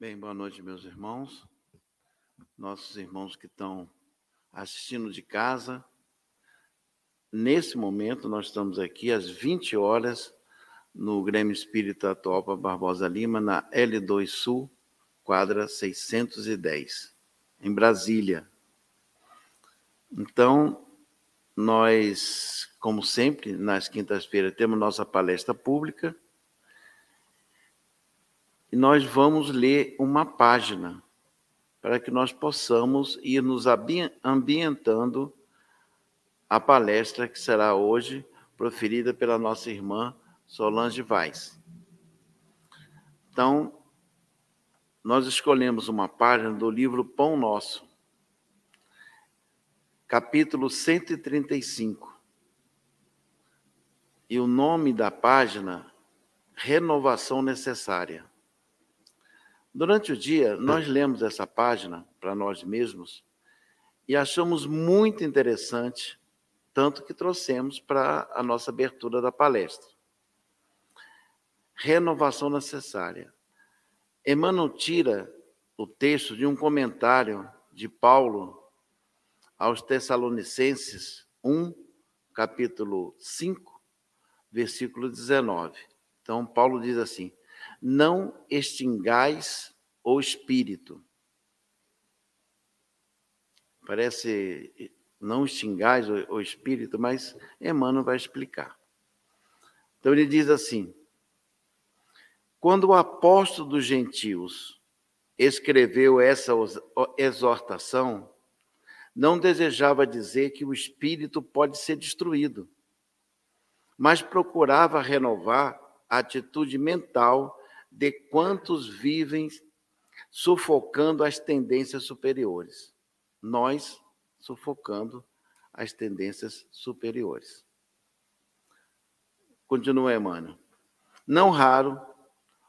Bem, boa noite, meus irmãos, nossos irmãos que estão assistindo de casa. Nesse momento, nós estamos aqui às 20 horas no Grêmio Espírita Topa Barbosa Lima, na L2 Sul, quadra 610, em Brasília. Então, nós, como sempre, nas quintas-feiras, temos nossa palestra pública e nós vamos ler uma página para que nós possamos ir nos ambientando a palestra que será hoje proferida pela nossa irmã Solange Vaz. Então, nós escolhemos uma página do livro Pão Nosso, capítulo 135. E o nome da página, Renovação Necessária. Durante o dia, nós lemos essa página para nós mesmos e achamos muito interessante, tanto que trouxemos para a nossa abertura da palestra. Renovação necessária. Emmanuel tira o texto de um comentário de Paulo aos Tessalonicenses 1, capítulo 5, versículo 19. Então, Paulo diz assim: não extingais o espírito. Parece não extingais o, espírito, mas Emmanuel vai explicar. Então ele diz assim: quando o apóstolo dos gentios escreveu essa exortação, não desejava dizer que o espírito pode ser destruído, mas procurava renovar a atitude mental de quantos vivem sufocando as tendências superiores. Nós sufocando as tendências superiores. Continua Emmanuel. Não raro,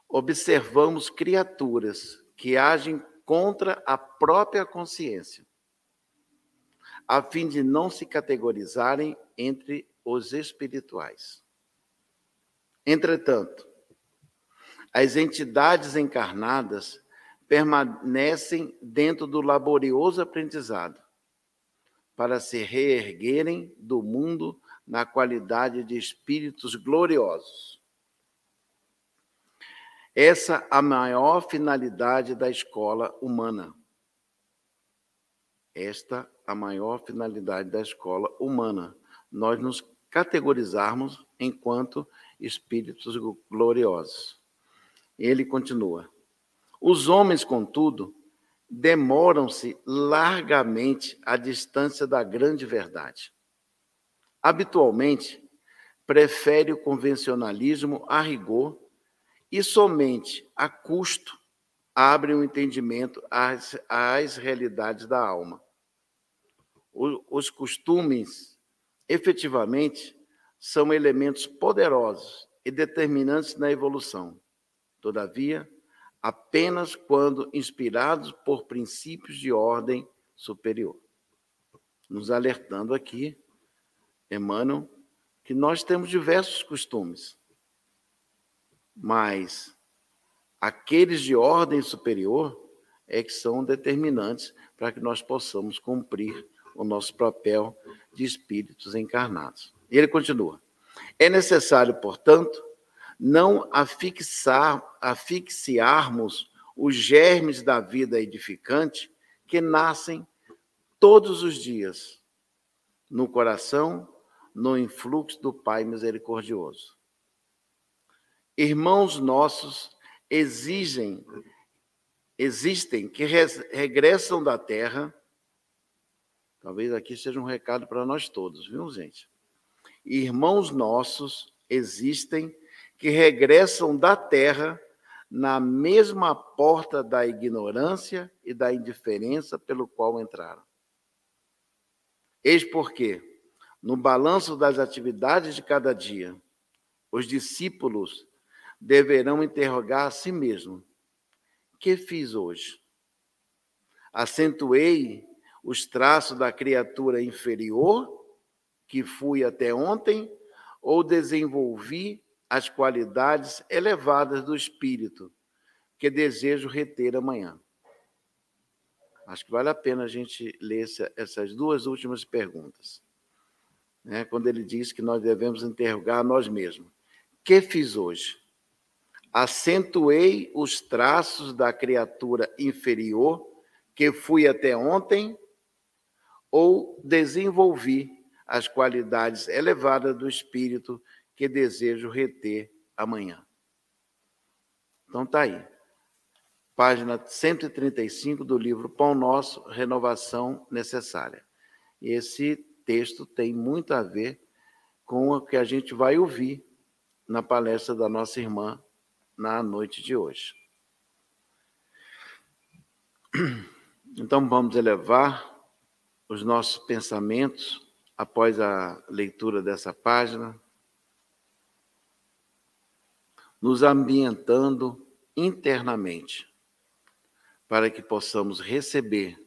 observamos criaturas que agem contra a própria consciência, a fim de não se categorizarem entre os espirituais. Entretanto, as entidades encarnadas permanecem dentro do laborioso aprendizado para se reerguerem do mundo na qualidade de espíritos gloriosos. Essa a maior finalidade da escola humana. Esta a maior finalidade da escola humana. Nós nos categorizarmos enquanto espíritos gloriosos. Ele continua: Os homens, contudo, demoram-se largamente à distância da grande verdade. Habitualmente, prefere o convencionalismo a rigor e somente a custo abre o um entendimento às, às realidades da alma. O, os costumes, efetivamente, são elementos poderosos e determinantes na evolução. Todavia, apenas quando inspirados por princípios de ordem superior. Nos alertando aqui, Emmanuel, que nós temos diversos costumes, mas aqueles de ordem superior é que são determinantes para que nós possamos cumprir o nosso papel de espíritos encarnados. E ele continua: é necessário, portanto, não afixar, asfixiarmos os germes da vida edificante que nascem todos os dias no coração, no influxo do Pai misericordioso. Irmãos nossos exigem, existem que regressam da terra. Talvez aqui seja um recado para nós todos, viu, gente? Irmãos nossos existem que regressam da terra na mesma porta da ignorância e da indiferença pelo qual entraram. Eis porque, no balanço das atividades de cada dia, os discípulos deverão interrogar a si mesmos: que fiz hoje? Acentuei os traços da criatura inferior, que fui até ontem, ou desenvolvi as qualidades elevadas do espírito, que desejo reter amanhã. Acho que vale a pena a gente ler essas duas últimas perguntas. Né? Quando ele diz que nós devemos interrogar nós mesmos: que fiz hoje? Acentuei os traços da criatura inferior que fui até ontem ou desenvolvi as qualidades elevadas do espírito que desejo reter amanhã. Então tá aí. Página 135 do livro Pão Nosso, Renovação Necessária. Esse texto tem muito a ver com o que a gente vai ouvir na palestra da nossa irmã na noite de hoje. Então vamos elevar os nossos pensamentos após a leitura dessa página, nos ambientando internamente, para que possamos receber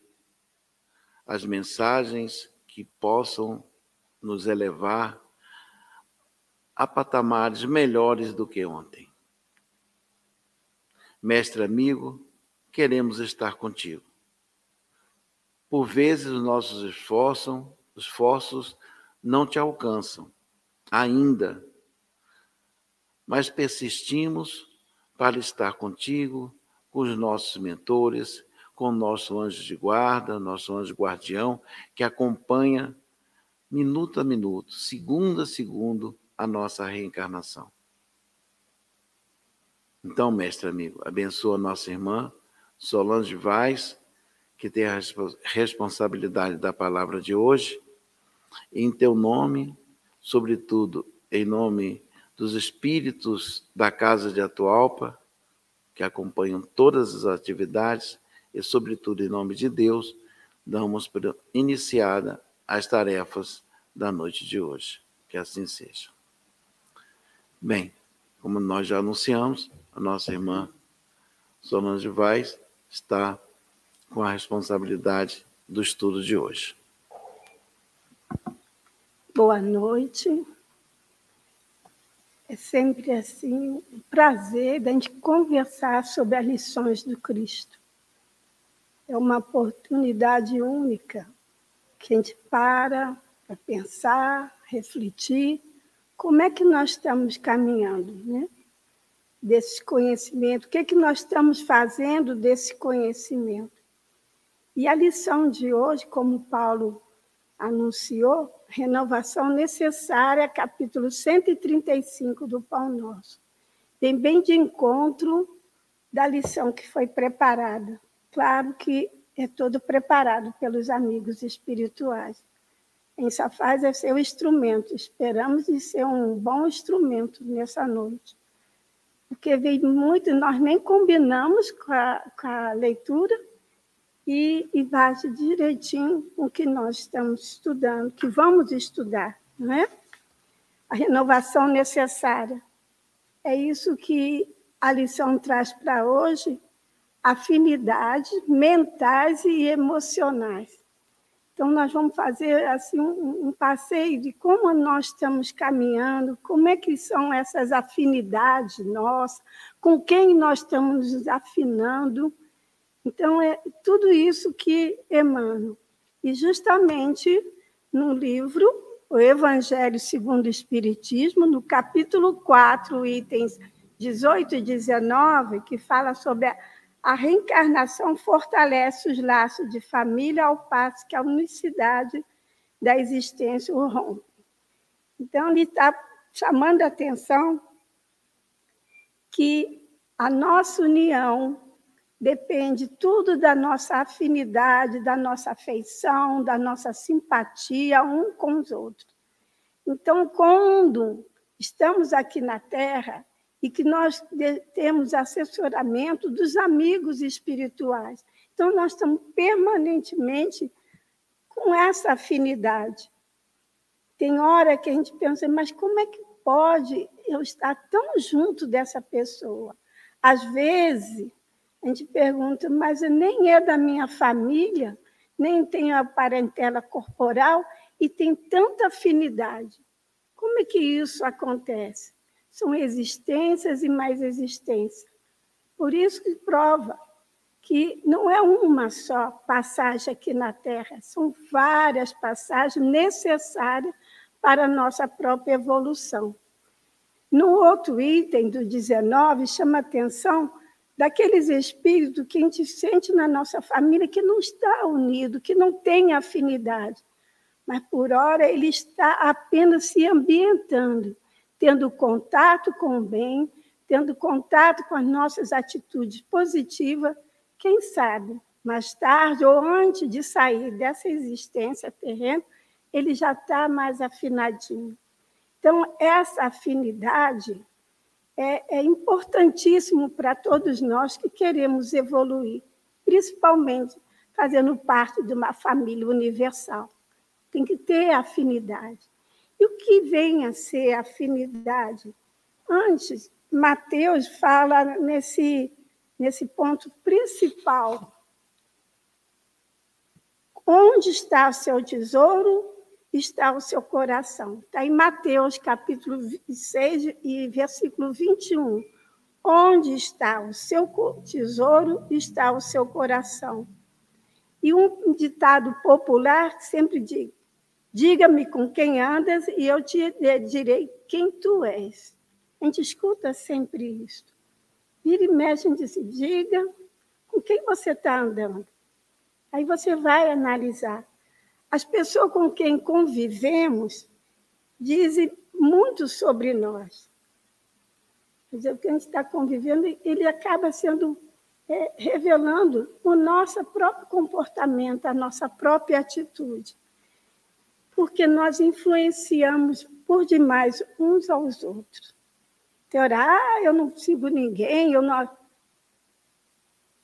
as mensagens que possam nos elevar a patamares melhores do que ontem. Mestre amigo, queremos estar contigo. Por vezes os nossos esforços, esforços não te alcançam ainda, mas persistimos para estar contigo, com os nossos mentores, com o nosso anjo de guarda, nosso anjo guardião, que acompanha minuto a minuto, segundo a segundo, a nossa reencarnação. Então, mestre amigo, abençoa nossa irmã Solange Vaz, que tem a responsabilidade da palavra de hoje, em teu nome, sobretudo em nome dos espíritos da Casa de Atualpa, que acompanham todas as atividades, e, sobretudo, em nome de Deus, damos por iniciada as tarefas da noite de hoje. Que assim seja. Bem, como nós já anunciamos, a nossa irmã Solange Vaz está com a responsabilidade do estudo de hoje. Boa noite. É sempre assim um prazer da gente conversar sobre as lições do Cristo. É uma oportunidade única que a gente para para pensar, refletir como é que nós estamos caminhando, né? Desse conhecimento, o que é que nós estamos fazendo desse conhecimento? E a lição de hoje, como Paulo anunciou, renovação necessária, capítulo 135 do Pão Nosso. Tem bem de encontro da lição que foi preparada. Claro que é todo preparado pelos amigos espirituais. Em Safaz é seu instrumento. Esperamos de ser um bom instrumento nessa noite. Porque vem muito, nós nem combinamos com a, com a leitura, e, e bate direitinho com o que nós estamos estudando, que vamos estudar, não é? A renovação necessária. É isso que a lição traz para hoje, afinidades mentais e emocionais. Então, nós vamos fazer assim um, um, passeio de como nós estamos caminhando, como é que são essas afinidades nossas, com quem nós estamos nos afinando, então, é tudo isso que Emmanuel. E justamente no livro O Evangelho segundo o Espiritismo, no capítulo 4, itens 18 e 19, que fala sobre a, a reencarnação fortalece os laços de família ao passo que a unicidade da existência o rompe. Então, ele está chamando a atenção que a nossa união depende tudo da nossa afinidade, da nossa afeição, da nossa simpatia um com os outros. Então, quando estamos aqui na Terra e que nós temos assessoramento dos amigos espirituais, então nós estamos permanentemente com essa afinidade. Tem hora que a gente pensa, mas como é que pode eu estar tão junto dessa pessoa? Às vezes, a gente pergunta, mas nem é da minha família, nem tem a parentela corporal e tem tanta afinidade. Como é que isso acontece? São existências e mais existências. Por isso que prova que não é uma só passagem aqui na Terra, são várias passagens necessárias para a nossa própria evolução. No outro item do 19, chama atenção daqueles espíritos que a gente sente na nossa família que não está unido, que não tem afinidade. Mas, por hora, ele está apenas se ambientando, tendo contato com o bem, tendo contato com as nossas atitudes positivas, quem sabe, mais tarde ou antes de sair dessa existência terrena, ele já está mais afinadinho. Então, essa afinidade é, é importantíssimo para todos nós que queremos evoluir, principalmente fazendo parte de uma família universal. Tem que ter afinidade. E o que vem a ser afinidade? Antes, Mateus fala nesse, nesse ponto principal. Onde está o seu tesouro, está o seu coração. Está em Mateus, capítulo 6 e versículo 21. Onde está o seu tesouro, está o seu coração. E um ditado popular sempre diz: Diga-me com quem andas e eu te direi quem tu és. A gente escuta sempre isso. Vira e mexe, a gente diz: Diga com quem você está andando. Aí você vai analisar as pessoas com quem convivemos dizem muito sobre nós. Quer dizer, o que a gente está convivendo, ele acaba sendo é, revelando o nosso próprio comportamento, a nossa própria atitude. Porque nós influenciamos por demais uns aos outros. Tem hora, ah, eu não sigo ninguém, eu não.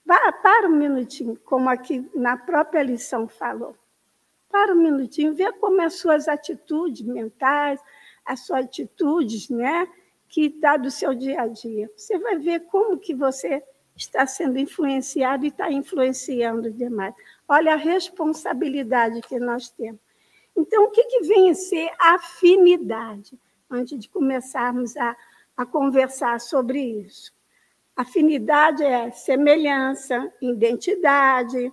Vá, para um minutinho, como aqui na própria lição falou. Para um minutinho, vê como as suas atitudes mentais, as suas atitudes, né, que está do seu dia a dia. Você vai ver como que você está sendo influenciado e está influenciando demais. Olha a responsabilidade que nós temos. Então, o que, que vem a ser afinidade? Antes de começarmos a, a conversar sobre isso. Afinidade é semelhança, identidade,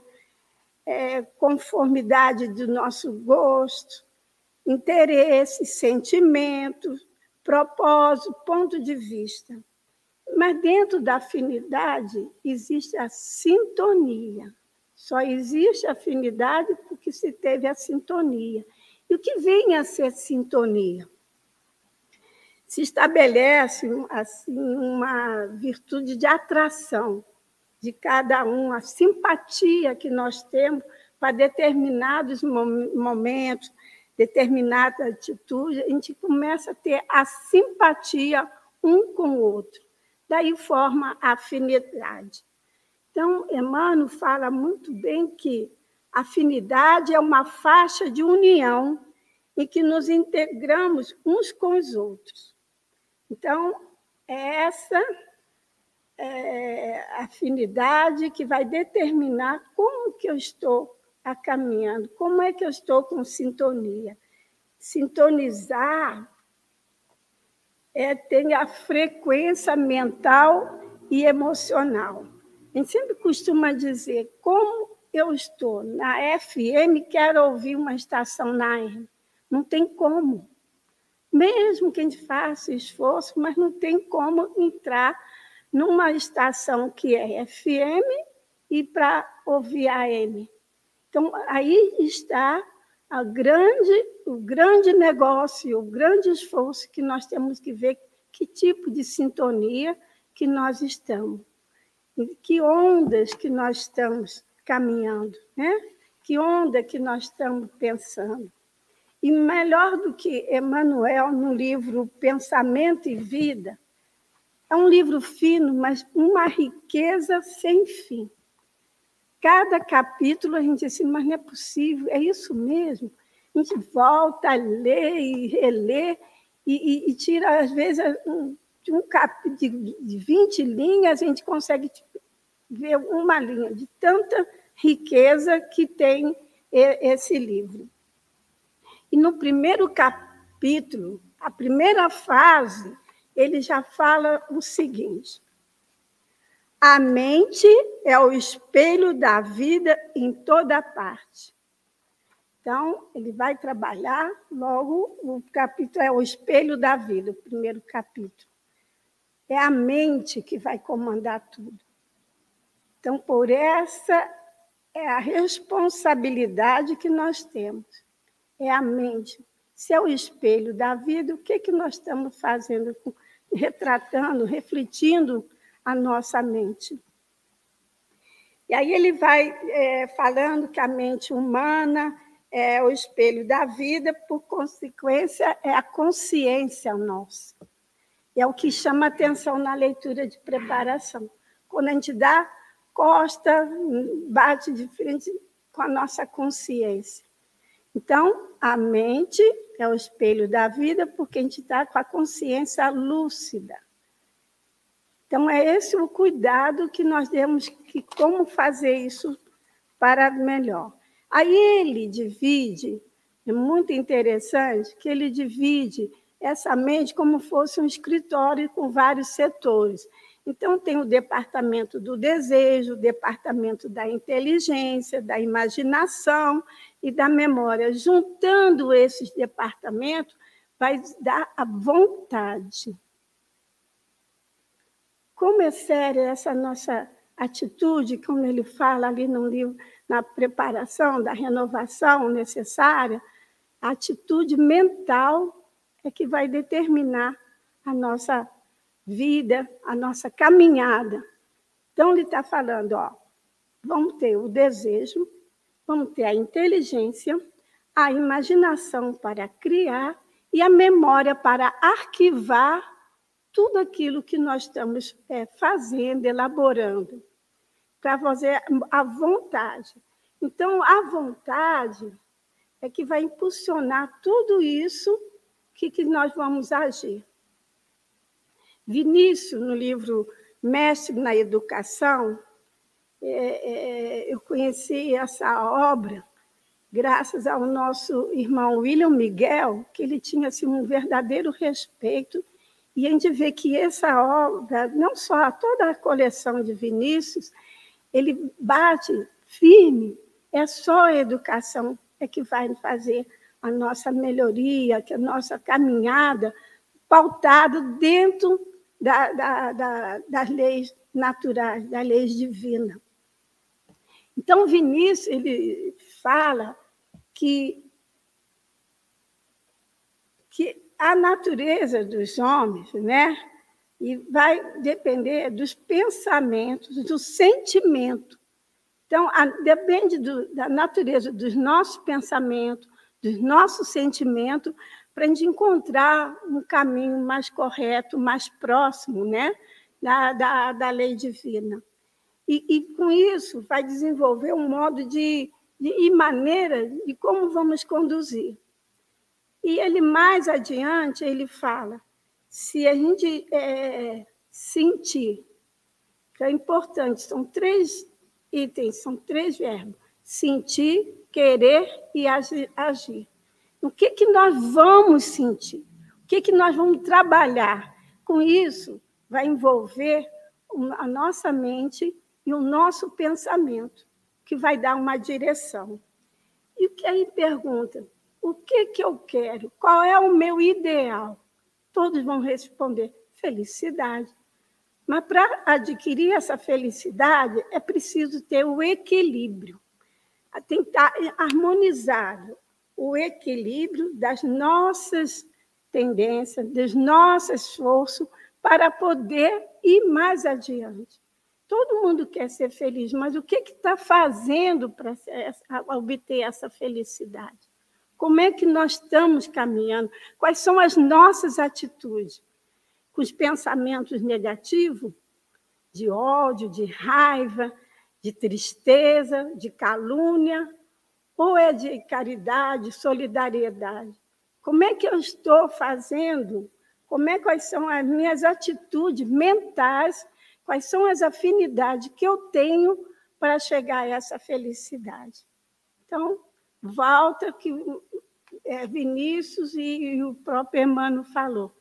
é, conformidade do nosso gosto, interesse, sentimento, propósito, ponto de vista. Mas dentro da afinidade existe a sintonia. Só existe afinidade porque se teve a sintonia. E o que vem a ser sintonia? Se estabelece assim uma virtude de atração de cada um, a simpatia que nós temos para determinados momentos, determinada atitude, a gente começa a ter a simpatia um com o outro. Daí forma a afinidade. Então, Emmanuel fala muito bem que afinidade é uma faixa de união em que nos integramos uns com os outros. Então, é essa é, afinidade que vai determinar como que eu estou a caminhando, como é que eu estou com sintonia. Sintonizar é ter a frequência mental e emocional. A gente sempre costuma dizer como eu estou na FM, quero ouvir uma estação na AM. Não tem como. Mesmo que a gente faça esforço, mas não tem como entrar numa estação que é FM e para ouvir AM. Então, aí está a grande, o grande negócio, o grande esforço que nós temos que ver que tipo de sintonia que nós estamos, que ondas que nós estamos caminhando, né? que onda que nós estamos pensando. E melhor do que Emmanuel, no livro Pensamento e Vida, é um livro fino, mas uma riqueza sem fim. Cada capítulo a gente diz assim, mas não é possível, é isso mesmo. A gente volta a ler e reler e, e, e tira, às vezes, um, de um cap de, de 20 linhas, a gente consegue tipo, ver uma linha de tanta riqueza que tem esse livro. E no primeiro capítulo, a primeira fase, ele já fala o seguinte: A mente é o espelho da vida em toda parte. Então, ele vai trabalhar, logo, o capítulo é o espelho da vida, o primeiro capítulo. É a mente que vai comandar tudo. Então, por essa é a responsabilidade que nós temos. É a mente. Se é o espelho da vida, o que, que nós estamos fazendo, retratando, refletindo a nossa mente? E aí ele vai é, falando que a mente humana é o espelho da vida, por consequência, é a consciência nossa. É o que chama atenção na leitura de preparação. Quando a gente dá costa, bate de frente com a nossa consciência. Então, a mente é o espelho da vida, porque a gente está com a consciência lúcida. Então, é esse o cuidado que nós temos que como fazer isso para melhor. Aí ele divide, é muito interessante que ele divide essa mente como fosse um escritório com vários setores. Então, tem o departamento do desejo, o departamento da inteligência, da imaginação e da memória. Juntando esses departamentos, vai dar a vontade. Como é séria essa nossa atitude, como ele fala ali no livro na preparação da renovação necessária, a atitude mental é que vai determinar a nossa vida, a nossa caminhada. Então, ele está falando, ó, vamos ter o desejo, vamos ter a inteligência, a imaginação para criar e a memória para arquivar tudo aquilo que nós estamos é, fazendo, elaborando para fazer a vontade. Então, a vontade é que vai impulsionar tudo isso que, que nós vamos agir. Vinícius, no livro Mestre na Educação, é, é, eu conheci essa obra graças ao nosso irmão William Miguel, que ele tinha assim, um verdadeiro respeito, e a gente vê que essa obra, não só toda a coleção de Vinícius, ele bate firme, é só a educação é que vai fazer a nossa melhoria, que a nossa caminhada pautada dentro da, da, da, das leis naturais, das leis divinas. Então, Vinícius ele fala que, que a natureza dos homens, né, e vai depender dos pensamentos, do sentimento. Então, a, depende do, da natureza dos nossos pensamentos, dos nossos sentimentos, para a gente encontrar um caminho mais correto, mais próximo né, da, da, da lei divina. E, e, com isso, vai desenvolver um modo de, de e maneira de como vamos conduzir. E ele, mais adiante, ele fala se a gente é, sentir, que é importante, são três itens, são três verbos: sentir, querer e agir. O que, que nós vamos sentir? O que, que nós vamos trabalhar? Com isso, vai envolver a nossa mente e o nosso pensamento, que vai dar uma direção. E o que aí pergunta? O que, que eu quero? Qual é o meu ideal? todos vão responder felicidade. Mas para adquirir essa felicidade, é preciso ter o equilíbrio. Tem que estar harmonizado o equilíbrio das nossas tendências, dos nossos esforços para poder ir mais adiante. Todo mundo quer ser feliz, mas o que está fazendo para obter essa felicidade? Como é que nós estamos caminhando? Quais são as nossas atitudes? Com os pensamentos negativos, de ódio, de raiva, de tristeza, de calúnia, ou é de caridade, solidariedade? Como é que eu estou fazendo? Como é quais são as minhas atitudes mentais? Quais são as afinidades que eu tenho para chegar a essa felicidade? Então, volta que é, Vinícius e, e o próprio Emmanuel falou,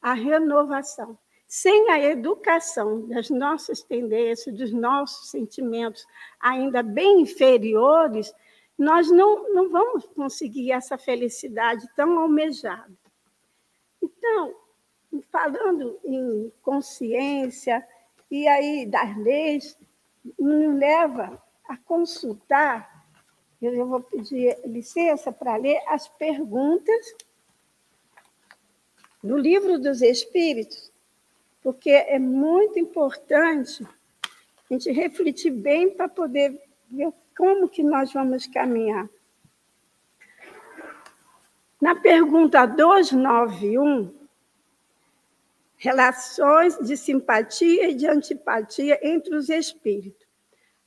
a renovação. Sem a educação das nossas tendências, dos nossos sentimentos ainda bem inferiores, nós não, não vamos conseguir essa felicidade tão almejada. Então, falando em consciência e aí das leis, nos leva a consultar, eu vou pedir licença para ler as perguntas do Livro dos Espíritos, porque é muito importante a gente refletir bem para poder ver como que nós vamos caminhar. Na pergunta 291, relações de simpatia e de antipatia entre os espíritos.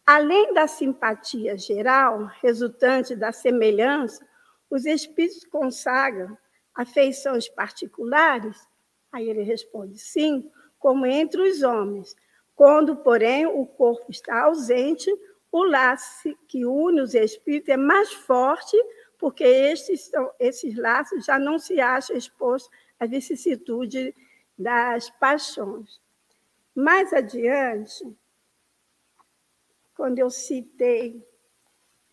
Além da simpatia geral, resultante da semelhança, os espíritos consagram afeições particulares? Aí ele responde sim, como entre os homens. Quando, porém, o corpo está ausente, o laço que une os espíritos é mais forte, porque estes, esses laços já não se acham expostos à vicissitude das paixões. Mais adiante, quando eu citei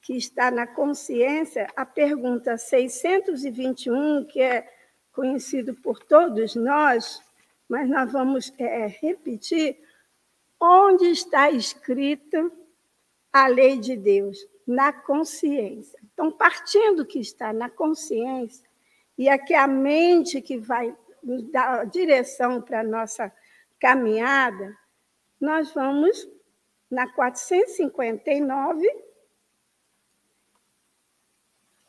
que está na consciência, a pergunta 621, que é conhecido por todos nós, mas nós vamos é, repetir. Onde está escrita a lei de Deus? Na consciência. Então, partindo que está na consciência, e aqui a mente que vai dar direção para a nossa caminhada, nós vamos na 459,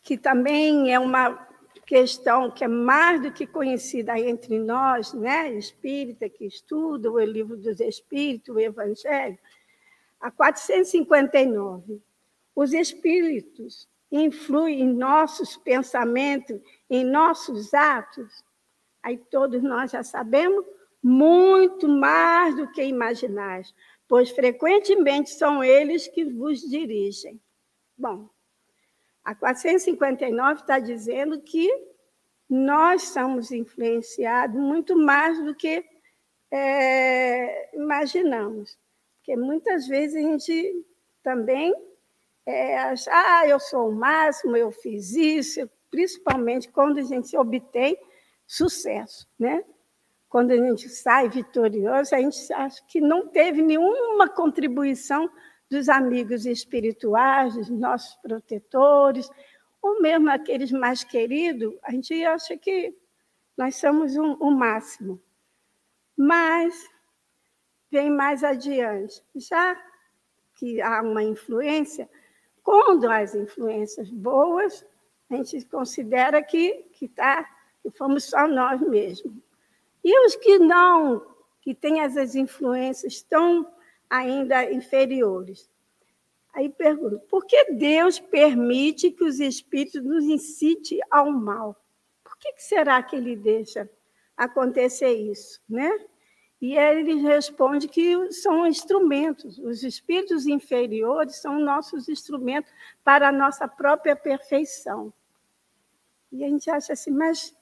que também é uma questão que é mais do que conhecida entre nós, né, espírita que estuda o livro dos Espíritos, o Evangelho, a 459. Os espíritos influem em nossos pensamentos, em nossos atos. Aí todos nós já sabemos muito mais do que imaginais, pois frequentemente são eles que vos dirigem. Bom, a 459 está dizendo que nós somos influenciados muito mais do que é, imaginamos. Porque muitas vezes a gente também é, acha, ah, eu sou o máximo, eu fiz isso, principalmente quando a gente obtém sucesso, né? Quando a gente sai vitorioso, a gente acha que não teve nenhuma contribuição dos amigos espirituais, dos nossos protetores, ou mesmo aqueles mais queridos, a gente acha que nós somos o um, máximo. Mas vem mais adiante, já que há uma influência, quando as influências boas, a gente considera que, que, tá, que fomos só nós mesmos. E os que não, que têm essas influências tão ainda inferiores. Aí pergunto, por que Deus permite que os espíritos nos incite ao mal? Por que será que ele deixa acontecer isso, né? E ele responde que são instrumentos, os espíritos inferiores são nossos instrumentos para a nossa própria perfeição. E a gente acha assim, mas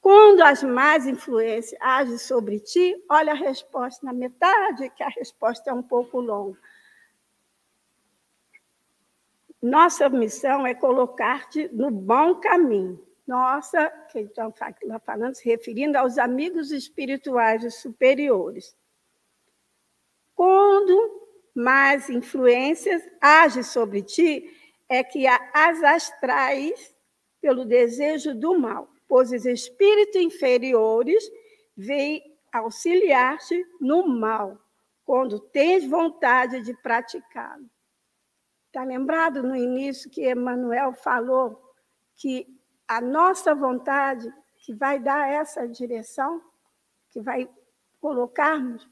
quando as más influências agem sobre ti, olha a resposta na metade, que a resposta é um pouco longa. Nossa missão é colocar-te no bom caminho. Nossa, que estão falando, se referindo aos amigos espirituais superiores. Quando mais influências agem sobre ti, é que as astrais pelo desejo do mal pois os espíritos inferiores vêm auxiliar-te no mal, quando tens vontade de praticá-lo. Está lembrado no início que Emmanuel falou que a nossa vontade que vai dar essa direção, que vai colocarmos.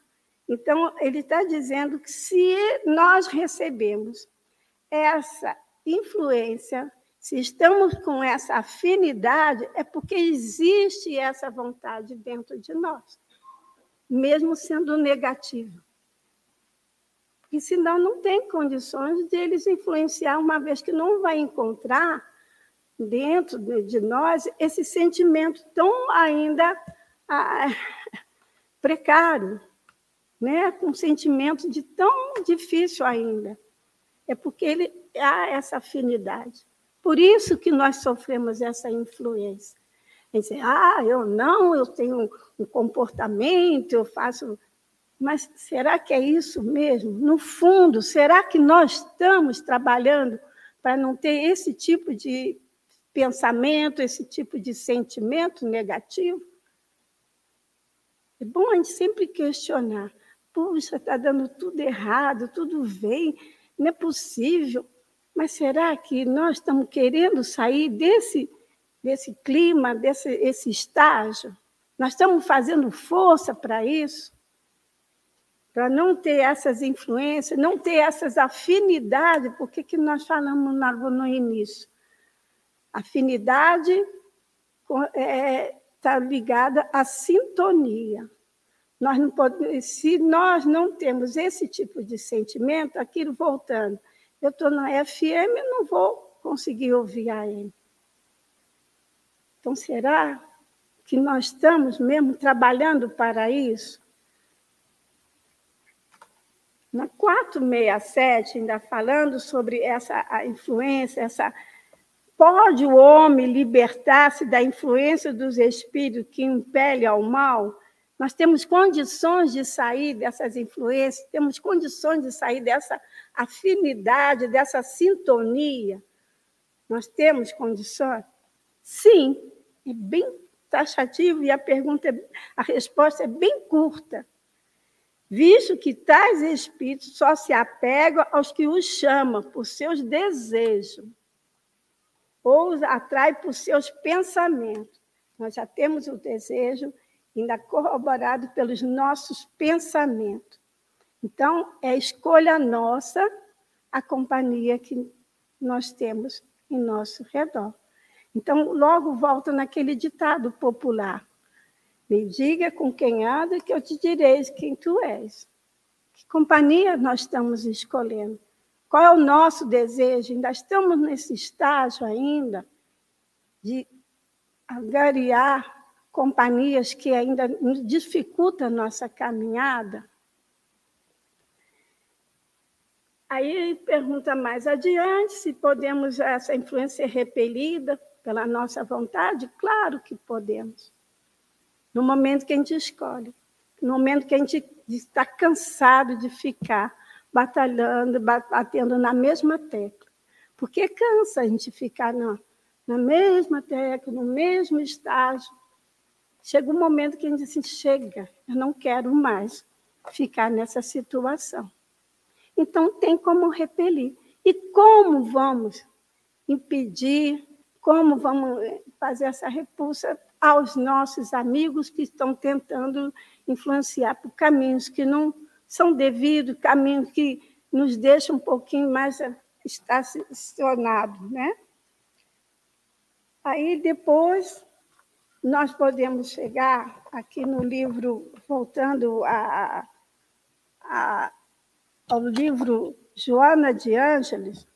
Então, ele está dizendo que se nós recebemos essa influência se estamos com essa afinidade, é porque existe essa vontade dentro de nós, mesmo sendo negativa. E senão não tem condições de eles influenciar, uma vez que não vai encontrar dentro de nós esse sentimento tão ainda ah, precário, né? com um sentimento de tão difícil ainda. É porque ele há essa afinidade. Por isso que nós sofremos essa influência. Dizer, ah, eu não, eu tenho um comportamento, eu faço. Mas será que é isso mesmo? No fundo, será que nós estamos trabalhando para não ter esse tipo de pensamento, esse tipo de sentimento negativo? É bom a gente sempre questionar. Puxa, está dando tudo errado, tudo vem, não é possível. Mas será que nós estamos querendo sair desse, desse clima, desse esse estágio? Nós estamos fazendo força para isso? Para não ter essas influências, não ter essas afinidades, porque que nós falamos no início? Afinidade está é, tá ligada à sintonia. Nós não podemos, se nós não temos esse tipo de sentimento, aquilo voltando, eu estou na FM, não vou conseguir ouvir a AM. Então, será que nós estamos mesmo trabalhando para isso? Na 467, ainda falando sobre essa influência, essa pode o homem libertar-se da influência dos espíritos que impele ao mal? Nós temos condições de sair dessas influências, temos condições de sair dessa afinidade, dessa sintonia. Nós temos condições? Sim, é bem taxativo e a pergunta, a resposta é bem curta. Visto que tais espíritos só se apegam aos que os chamam por seus desejos ou os atrai por seus pensamentos. Nós já temos o desejo ainda corroborado pelos nossos pensamentos. Então, é escolha nossa a companhia que nós temos em nosso redor. Então, logo volta naquele ditado popular: Me diga com quem anda, que eu te direi quem tu és. Que companhia nós estamos escolhendo? Qual é o nosso desejo? Ainda estamos nesse estágio ainda de agariar companhias que ainda dificultam a nossa caminhada. Aí pergunta mais adiante se podemos essa influência repelida pela nossa vontade? Claro que podemos. No momento que a gente escolhe, no momento que a gente está cansado de ficar batalhando, batendo na mesma tecla. Porque cansa a gente ficar na, na mesma tecla, no mesmo estágio, Chega um momento que a gente diz assim, chega, eu não quero mais ficar nessa situação. Então, tem como repelir. E como vamos impedir, como vamos fazer essa repulsa aos nossos amigos que estão tentando influenciar por caminhos que não são devidos, caminhos que nos deixam um pouquinho mais estacionados, né? Aí depois nós podemos chegar aqui no livro, voltando a, a, ao livro Joana de Ângeles,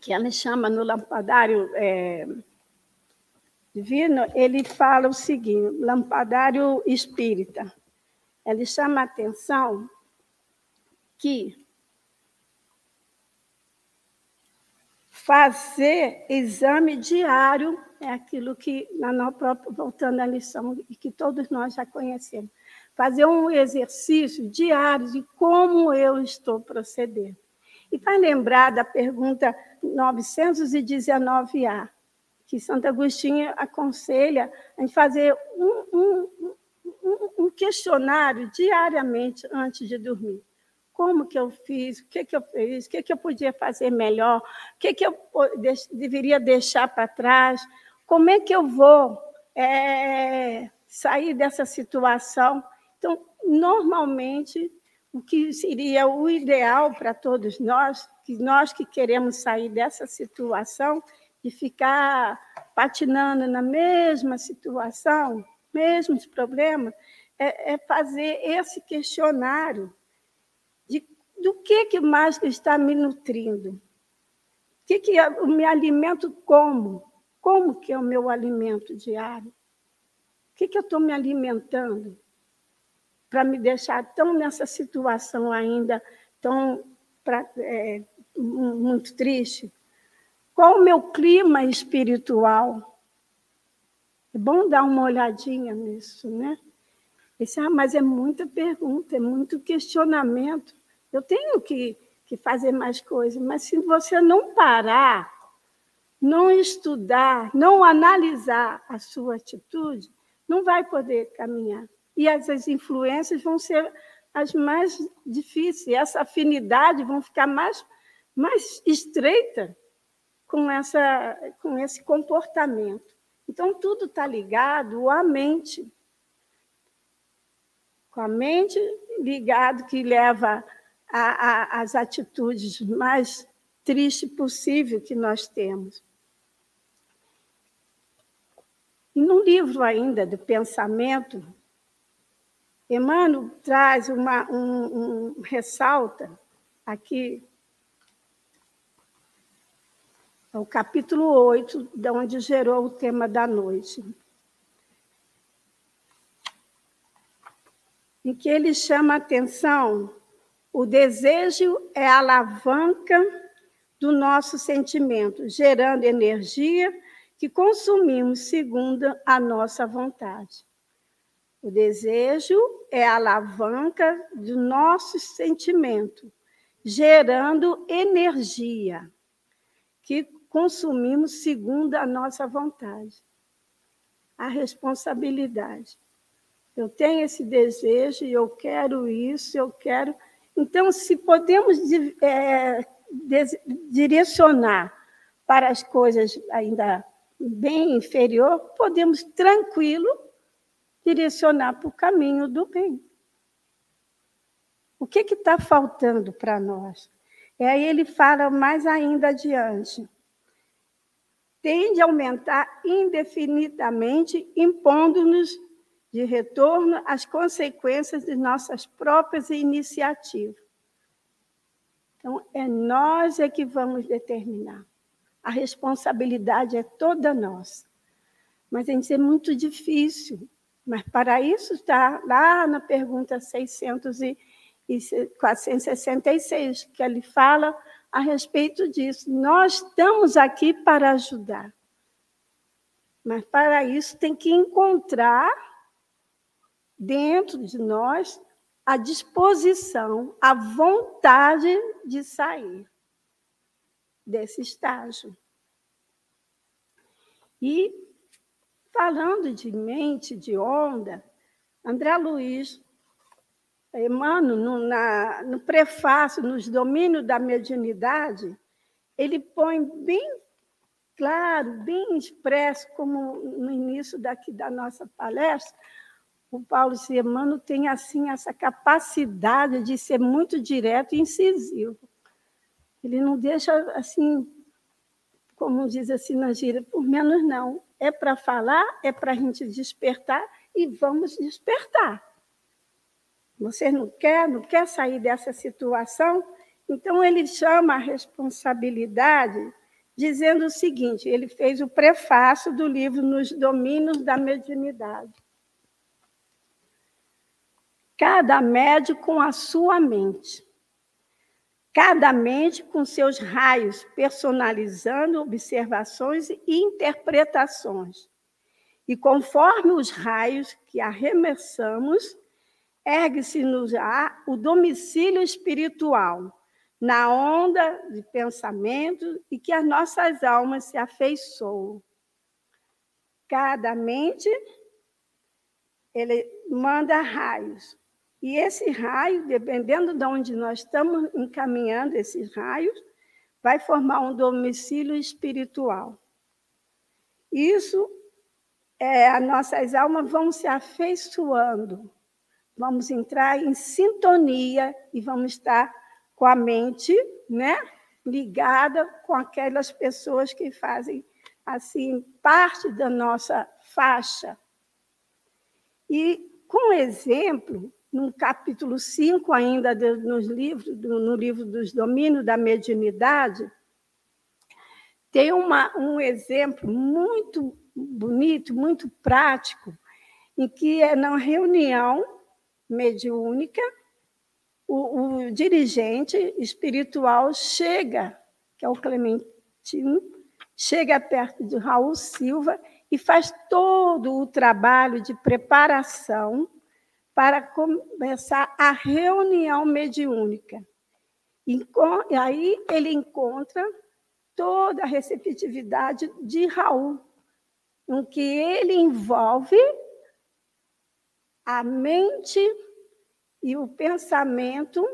que ela chama no Lampadário é, Divino, ele fala o seguinte: Lampadário Espírita. Ele chama a atenção que fazer exame diário é aquilo que, voltando à lição, que todos nós já conhecemos. Fazer um exercício diário de como eu estou procedendo. E para lembrar da pergunta 919A, que Santo Agostinho aconselha a gente fazer um, um, um, um questionário diariamente antes de dormir. Como que eu fiz, o que, que eu fiz, o que, que eu podia fazer melhor, o que, que eu deveria deixar para trás, como é que eu vou é, sair dessa situação? Então, normalmente, o que seria o ideal para todos nós, que nós que queremos sair dessa situação, de ficar patinando na mesma situação, mesmos problemas, é, é fazer esse questionário de do que, que mais está me nutrindo, o que, que eu me alimento como, como que é o meu alimento diário? O que, que eu estou me alimentando para me deixar tão nessa situação ainda, tão pra, é, muito triste? Qual o meu clima espiritual? É bom dar uma olhadinha nisso, né? Esse, ah, mas é muita pergunta, é muito questionamento. Eu tenho que, que fazer mais coisas, mas se você não parar, não estudar, não analisar a sua atitude, não vai poder caminhar. E as, as influências vão ser as mais difíceis, essa afinidade vão ficar mais, mais estreita com, essa, com esse comportamento. Então, tudo está ligado à mente. Com a mente ligado que leva às atitudes mais tristes possível que nós temos. E no livro ainda do pensamento, Emmanuel traz uma, um, um ressalta aqui é o capítulo 8, de onde gerou o tema da noite. Em que ele chama a atenção, o desejo é a alavanca do nosso sentimento, gerando energia que consumimos segundo a nossa vontade. O desejo é a alavanca do nosso sentimento, gerando energia que consumimos segundo a nossa vontade. A responsabilidade. Eu tenho esse desejo e eu quero isso, eu quero. Então, se podemos é, direcionar para as coisas ainda bem inferior, podemos tranquilo direcionar para o caminho do bem. O que está faltando para nós? E aí ele fala mais ainda adiante tende a aumentar indefinidamente, impondo-nos de retorno as consequências de nossas próprias iniciativas. Então, é nós é que vamos determinar. A responsabilidade é toda nossa. Mas a gente é muito difícil. Mas para isso está lá na pergunta 600 e 466, que ele fala a respeito disso. Nós estamos aqui para ajudar. Mas para isso tem que encontrar dentro de nós a disposição, a vontade de sair desse estágio. E falando de mente, de onda, André Luiz Emmanuel, no, na, no prefácio, nos domínios da mediunidade, ele põe bem claro, bem expresso, como no início daqui da nossa palestra, o Paulo. Emmanuel tem assim essa capacidade de ser muito direto e incisivo. Ele não deixa assim, como diz assim na gíria, por menos não. É para falar, é para a gente despertar e vamos despertar. Você não quer, não quer sair dessa situação? Então, ele chama a responsabilidade dizendo o seguinte: ele fez o prefácio do livro Nos Domínios da Mediunidade. Cada médio com a sua mente. Cada mente com seus raios, personalizando observações e interpretações. E conforme os raios que arremessamos, ergue-se-nos o domicílio espiritual, na onda de pensamento e que as nossas almas se afeiçoam. Cada mente, ele manda raios. E esse raio, dependendo de onde nós estamos encaminhando esses raios, vai formar um domicílio espiritual. Isso, é, as nossas almas vão se afeiçoando vamos entrar em sintonia e vamos estar com a mente, né, ligada com aquelas pessoas que fazem assim parte da nossa faixa. E com exemplo, no capítulo 5 ainda nos livros, no livro dos domínios da mediunidade, tem uma, um exemplo muito bonito, muito prático, em que é na reunião mediúnica, o, o dirigente espiritual chega, que é o Clementino, chega perto de Raul Silva e faz todo o trabalho de preparação para começar a reunião mediúnica. E aí ele encontra toda a receptividade de Raul, em que ele envolve a mente e o pensamento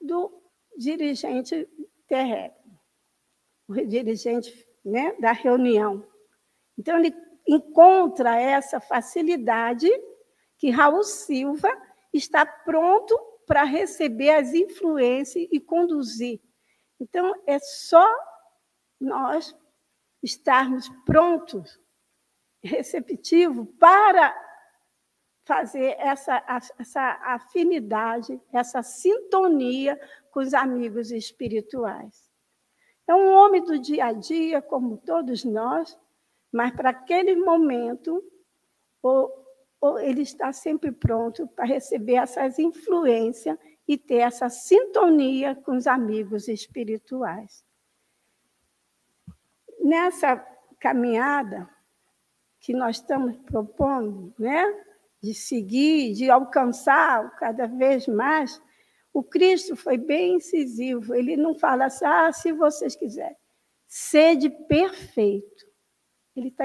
do dirigente terrestre, o dirigente né, da reunião. Então, ele encontra essa facilidade que Raul Silva está pronto para receber as influências e conduzir. Então, é só nós estarmos prontos, receptivos, para fazer essa, essa afinidade, essa sintonia com os amigos espirituais. É um homem do dia a dia, como todos nós, mas para aquele momento, ele está sempre pronto para receber essas influências e ter essa sintonia com os amigos espirituais. Nessa caminhada que nós estamos propondo, né, de seguir, de alcançar cada vez mais, o Cristo foi bem incisivo. Ele não fala assim, ah, se vocês quiserem, sede perfeito. Ele está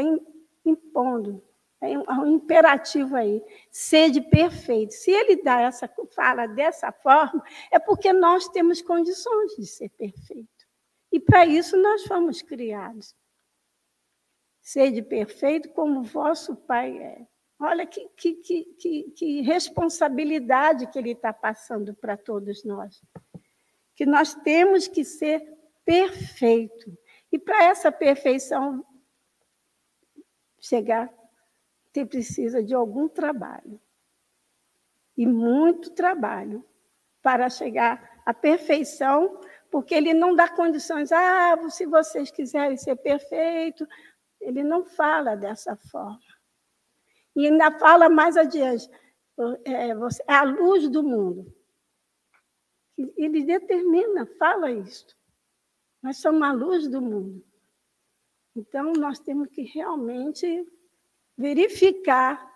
impondo, é um imperativo aí, sede perfeito. Se ele dá essa fala dessa forma, é porque nós temos condições de ser perfeito. E para isso nós fomos criados. Sede perfeito como vosso Pai é. Olha que, que, que, que responsabilidade que ele está passando para todos nós. Que nós temos que ser perfeito. E para essa perfeição chegar, você precisa de algum trabalho. E muito trabalho para chegar à perfeição, porque ele não dá condições, ah, se vocês quiserem ser perfeito, ele não fala dessa forma. E ainda fala mais adiante: é, você, é a luz do mundo. Ele determina, fala isso. Nós somos a luz do mundo. Então, nós temos que realmente verificar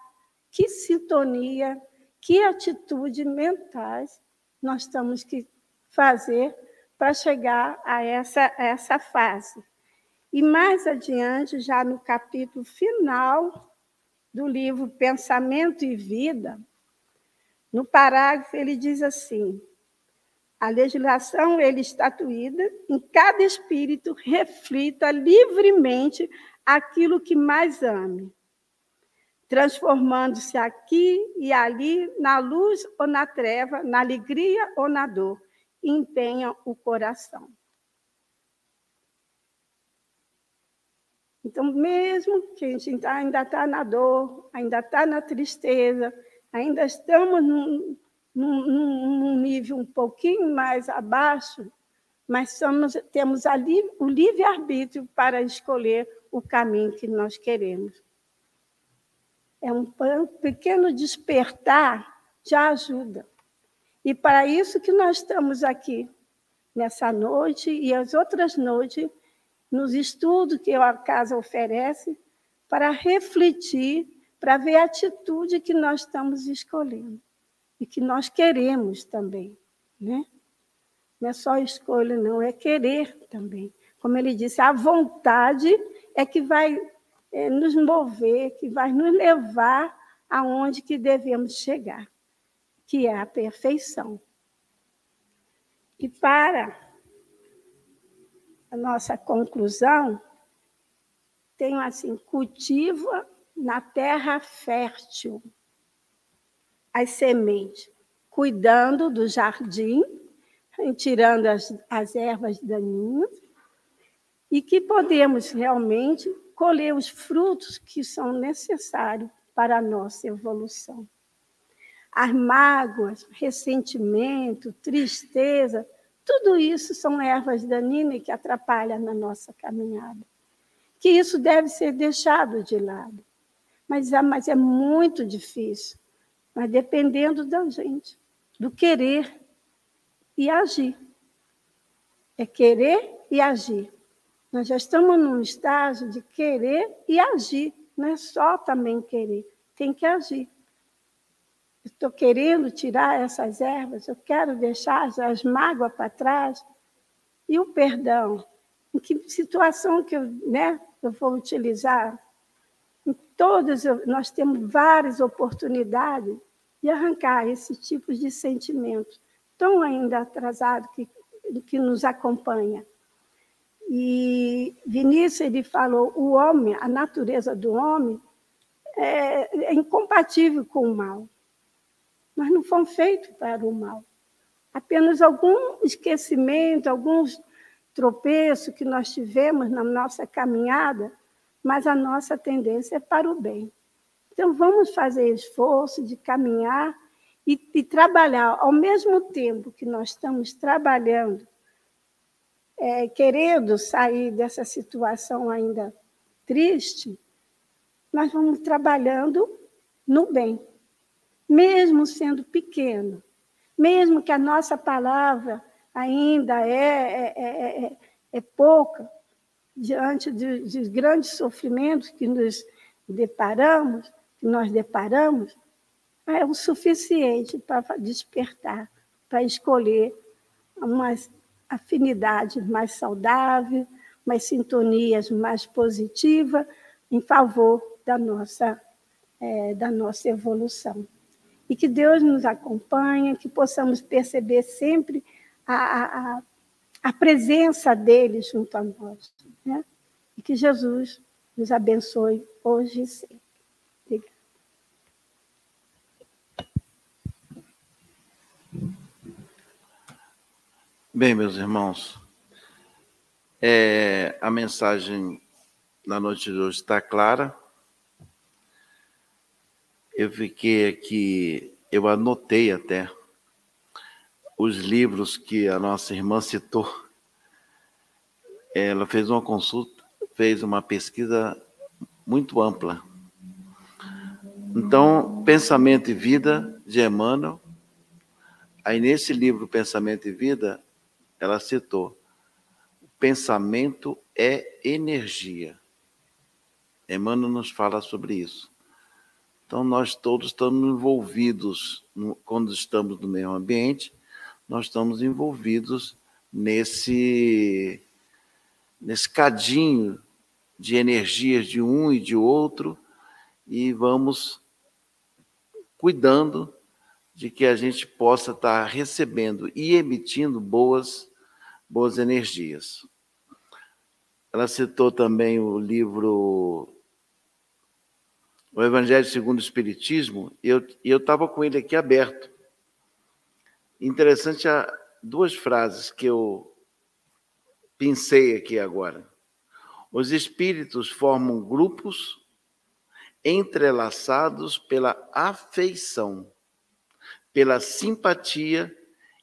que sintonia, que atitude mentais nós temos que fazer para chegar a essa, a essa fase. E mais adiante, já no capítulo final do livro Pensamento e Vida, no parágrafo ele diz assim: a legislação ele estatuída em cada espírito reflita livremente aquilo que mais ame, transformando-se aqui e ali na luz ou na treva, na alegria ou na dor, empenha o coração. Então, mesmo que a gente ainda está na dor, ainda está na tristeza, ainda estamos num, num, num, nível um pouquinho mais abaixo, mas somos, temos ali o livre-arbítrio para escolher o caminho que nós queremos. É um pequeno despertar já ajuda. E para isso que nós estamos aqui, nessa noite e as outras noites, nos estudos que a casa oferece, para refletir, para ver a atitude que nós estamos escolhendo e que nós queremos também. Né? Não é só escolha, não, é querer também. Como ele disse, a vontade é que vai é, nos mover, que vai nos levar aonde que devemos chegar, que é a perfeição. E para a nossa conclusão, tenho assim: cultiva na terra fértil as sementes, cuidando do jardim, tirando as, as ervas daninhas, e que podemos realmente colher os frutos que são necessários para a nossa evolução. As mágoas, ressentimento, tristeza, tudo isso são ervas daninhas que atrapalham na nossa caminhada. Que isso deve ser deixado de lado, Mas, é, mas é muito difícil. Mas dependendo da gente, do querer e agir. É querer e agir. Nós já estamos num estágio de querer e agir. Não é só também querer, tem que agir. Estou querendo tirar essas ervas, eu quero deixar as mágoas para trás. E o perdão? Em que situação que eu, né, eu vou utilizar? Em nós temos várias oportunidades de arrancar esses tipos de sentimentos tão ainda atrasados que, que nos acompanha. E Vinícius ele falou, o homem, a natureza do homem é, é incompatível com o mal. Nós não fomos feitos para o mal. Apenas algum esquecimento, alguns tropeços que nós tivemos na nossa caminhada, mas a nossa tendência é para o bem. Então, vamos fazer esforço de caminhar e, e trabalhar ao mesmo tempo que nós estamos trabalhando, é, querendo sair dessa situação ainda triste, nós vamos trabalhando no bem, mesmo sendo pequeno, mesmo que a nossa palavra ainda é, é, é, é, é pouca, diante de grandes sofrimentos que nos deparamos, que nós deparamos, é o suficiente para despertar, para escolher umas afinidades mais saudáveis, umas sintonias mais positivas em favor da nossa, é, da nossa evolução. E que Deus nos acompanhe, que possamos perceber sempre a, a, a presença dele junto a nós. Né? E que Jesus nos abençoe hoje e sempre. Bem, meus irmãos, é, a mensagem na noite de hoje está clara. Eu fiquei aqui, eu anotei até os livros que a nossa irmã citou. Ela fez uma consulta, fez uma pesquisa muito ampla. Então, Pensamento e Vida, de Emmanuel. Aí, nesse livro, Pensamento e Vida, ela citou: pensamento é energia. Emmanuel nos fala sobre isso. Então, nós todos estamos envolvidos, no, quando estamos no meio ambiente, nós estamos envolvidos nesse, nesse cadinho de energias de um e de outro, e vamos cuidando de que a gente possa estar recebendo e emitindo boas, boas energias. Ela citou também o livro O Evangelho segundo o Espiritismo, eu estava com ele aqui aberto. Interessante há duas frases que eu pensei aqui agora. Os espíritos formam grupos entrelaçados pela afeição pela simpatia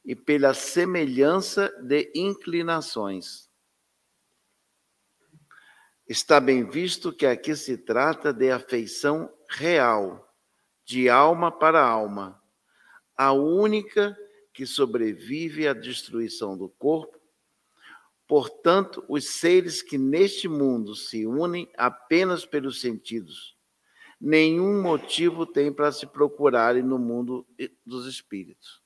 e pela semelhança de inclinações. Está bem visto que aqui se trata de afeição real, de alma para alma, a única que sobrevive à destruição do corpo. Portanto, os seres que neste mundo se unem apenas pelos sentidos nenhum motivo tem para se procurarem no mundo dos espíritos.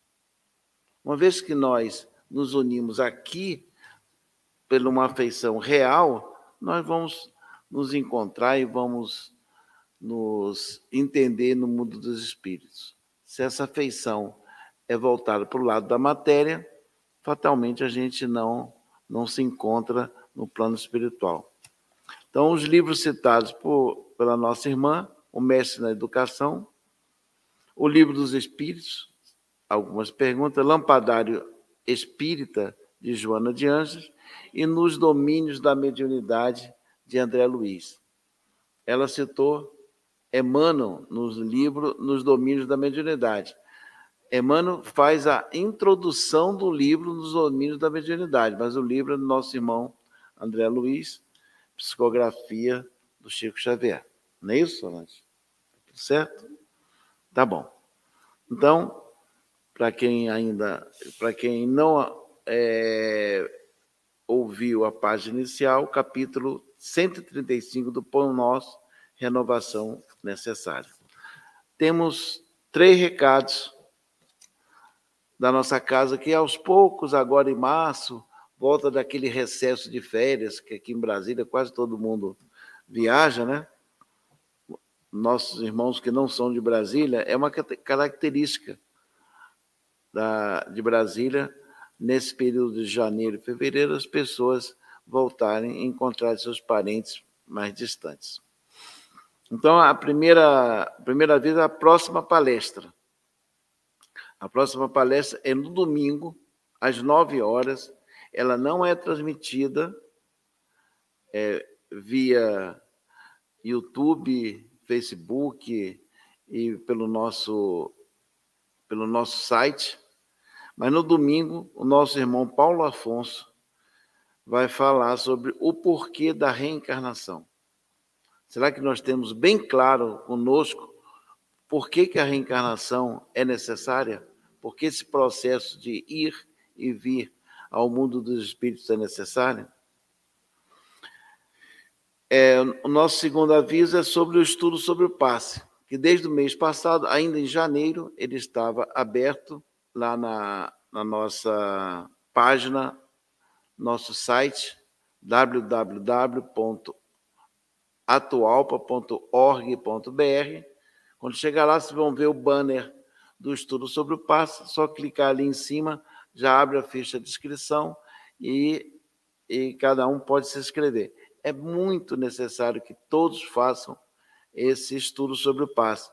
Uma vez que nós nos unimos aqui por uma afeição real, nós vamos nos encontrar e vamos nos entender no mundo dos espíritos. Se essa afeição é voltada para o lado da matéria, fatalmente a gente não não se encontra no plano espiritual. Então, os livros citados por, pela nossa irmã o Mestre na Educação, o Livro dos Espíritos, algumas perguntas, Lampadário Espírita, de Joana de Anjos, e Nos Domínios da Mediunidade, de André Luiz. Ela citou Emmanuel nos livros Nos Domínios da Mediunidade. Emmanuel faz a introdução do livro Nos Domínios da Mediunidade, mas o livro é do nosso irmão André Luiz, Psicografia do Chico Xavier. Não é isso, Solange? certo? Tá bom. Então, para quem ainda, para quem não é, ouviu a página inicial, capítulo 135 do Pão Nosso, renovação necessária. Temos três recados da nossa casa que aos poucos, agora em março, volta daquele recesso de férias, que aqui em Brasília quase todo mundo viaja, né? Nossos irmãos que não são de Brasília, é uma característica da, de Brasília, nesse período de janeiro e fevereiro, as pessoas voltarem a encontrar seus parentes mais distantes. Então, a primeira, primeira vez, a próxima palestra. A próxima palestra é no domingo, às nove horas. Ela não é transmitida é, via YouTube, Facebook e pelo nosso, pelo nosso site. Mas no domingo, o nosso irmão Paulo Afonso vai falar sobre o porquê da reencarnação. Será que nós temos bem claro conosco por que, que a reencarnação é necessária? Por que esse processo de ir e vir ao mundo dos espíritos é necessário? É, o nosso segundo aviso é sobre o estudo sobre o passe, que desde o mês passado, ainda em janeiro, ele estava aberto lá na, na nossa página, nosso site, www.atualpa.org.br. Quando chegar lá, vocês vão ver o banner do estudo sobre o passe, só clicar ali em cima, já abre a ficha de inscrição e, e cada um pode se inscrever. É muito necessário que todos façam esse estudo sobre o passe,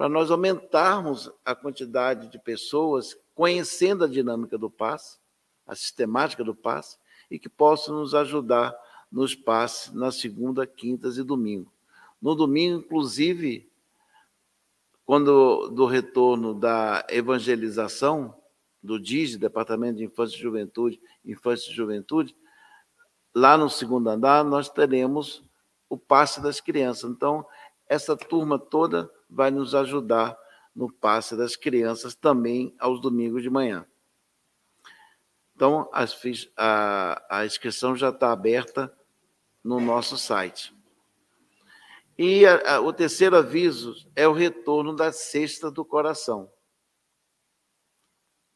para nós aumentarmos a quantidade de pessoas conhecendo a dinâmica do passe, a sistemática do passe, e que possam nos ajudar nos passes na segunda, quintas e domingo. No domingo, inclusive, quando do retorno da evangelização do DIG, Departamento de Infância e Juventude, Infância e Juventude, lá no segundo andar nós teremos o passe das crianças. Então, essa turma toda vai nos ajudar no passe das crianças também aos domingos de manhã. Então, as, a, a inscrição já está aberta no nosso site. E a, a, o terceiro aviso é o retorno da Sexta do Coração.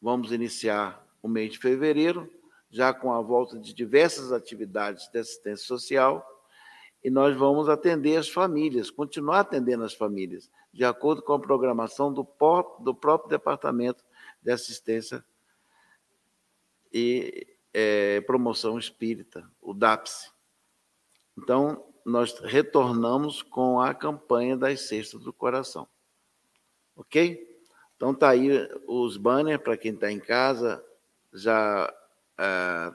Vamos iniciar o mês de fevereiro, já com a volta de diversas atividades de assistência social, e nós vamos atender as famílias, continuar atendendo as famílias, de acordo com a programação do, do próprio Departamento de Assistência e é, Promoção Espírita, o DAPS. Então, nós retornamos com a campanha das Cestas do Coração. Ok? Então, tá aí os banners para quem está em casa, já é,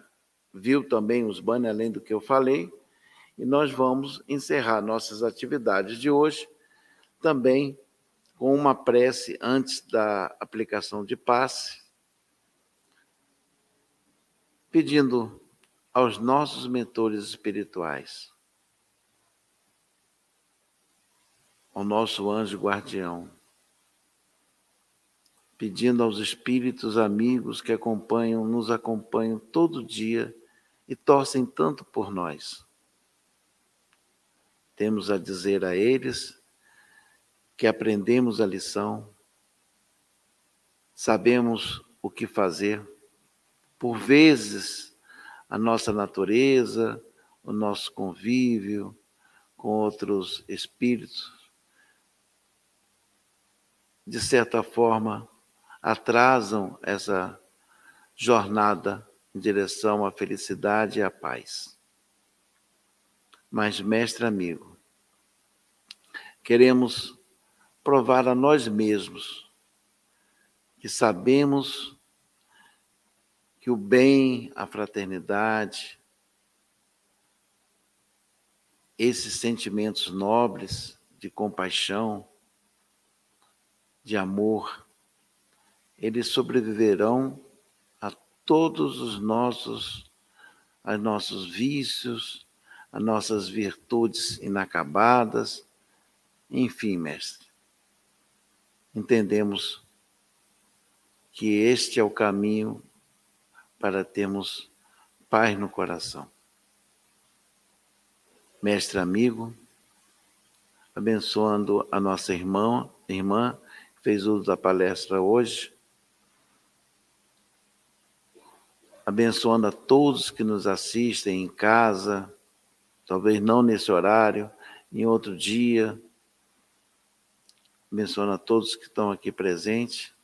viu também os banners, além do que eu falei, e nós vamos encerrar nossas atividades de hoje também com uma prece antes da aplicação de passe, pedindo aos nossos mentores espirituais, ao nosso anjo guardião, pedindo aos espíritos amigos que acompanham, nos acompanham todo dia e torcem tanto por nós. Temos a dizer a eles que aprendemos a lição, sabemos o que fazer. Por vezes, a nossa natureza, o nosso convívio com outros espíritos, de certa forma, atrasam essa jornada em direção à felicidade e à paz. Mas, mestre amigo, queremos provar a nós mesmos que sabemos que o bem, a fraternidade, esses sentimentos nobres de compaixão, de amor, eles sobreviverão a todos os nossos, a nossos vícios, a nossas virtudes inacabadas, enfim, mestre, entendemos que este é o caminho para termos paz no coração. Mestre amigo, abençoando a nossa irmã, irmã fez uso da palestra hoje, abençoando a todos que nos assistem em casa, talvez não nesse horário, em outro dia, abençoando a todos que estão aqui presentes,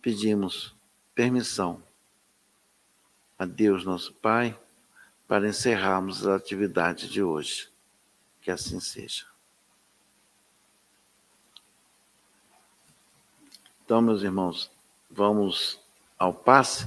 pedimos permissão a Deus, nosso Pai, para encerrarmos a atividade de hoje. Que assim seja. Então, meus irmãos, vamos ao passe.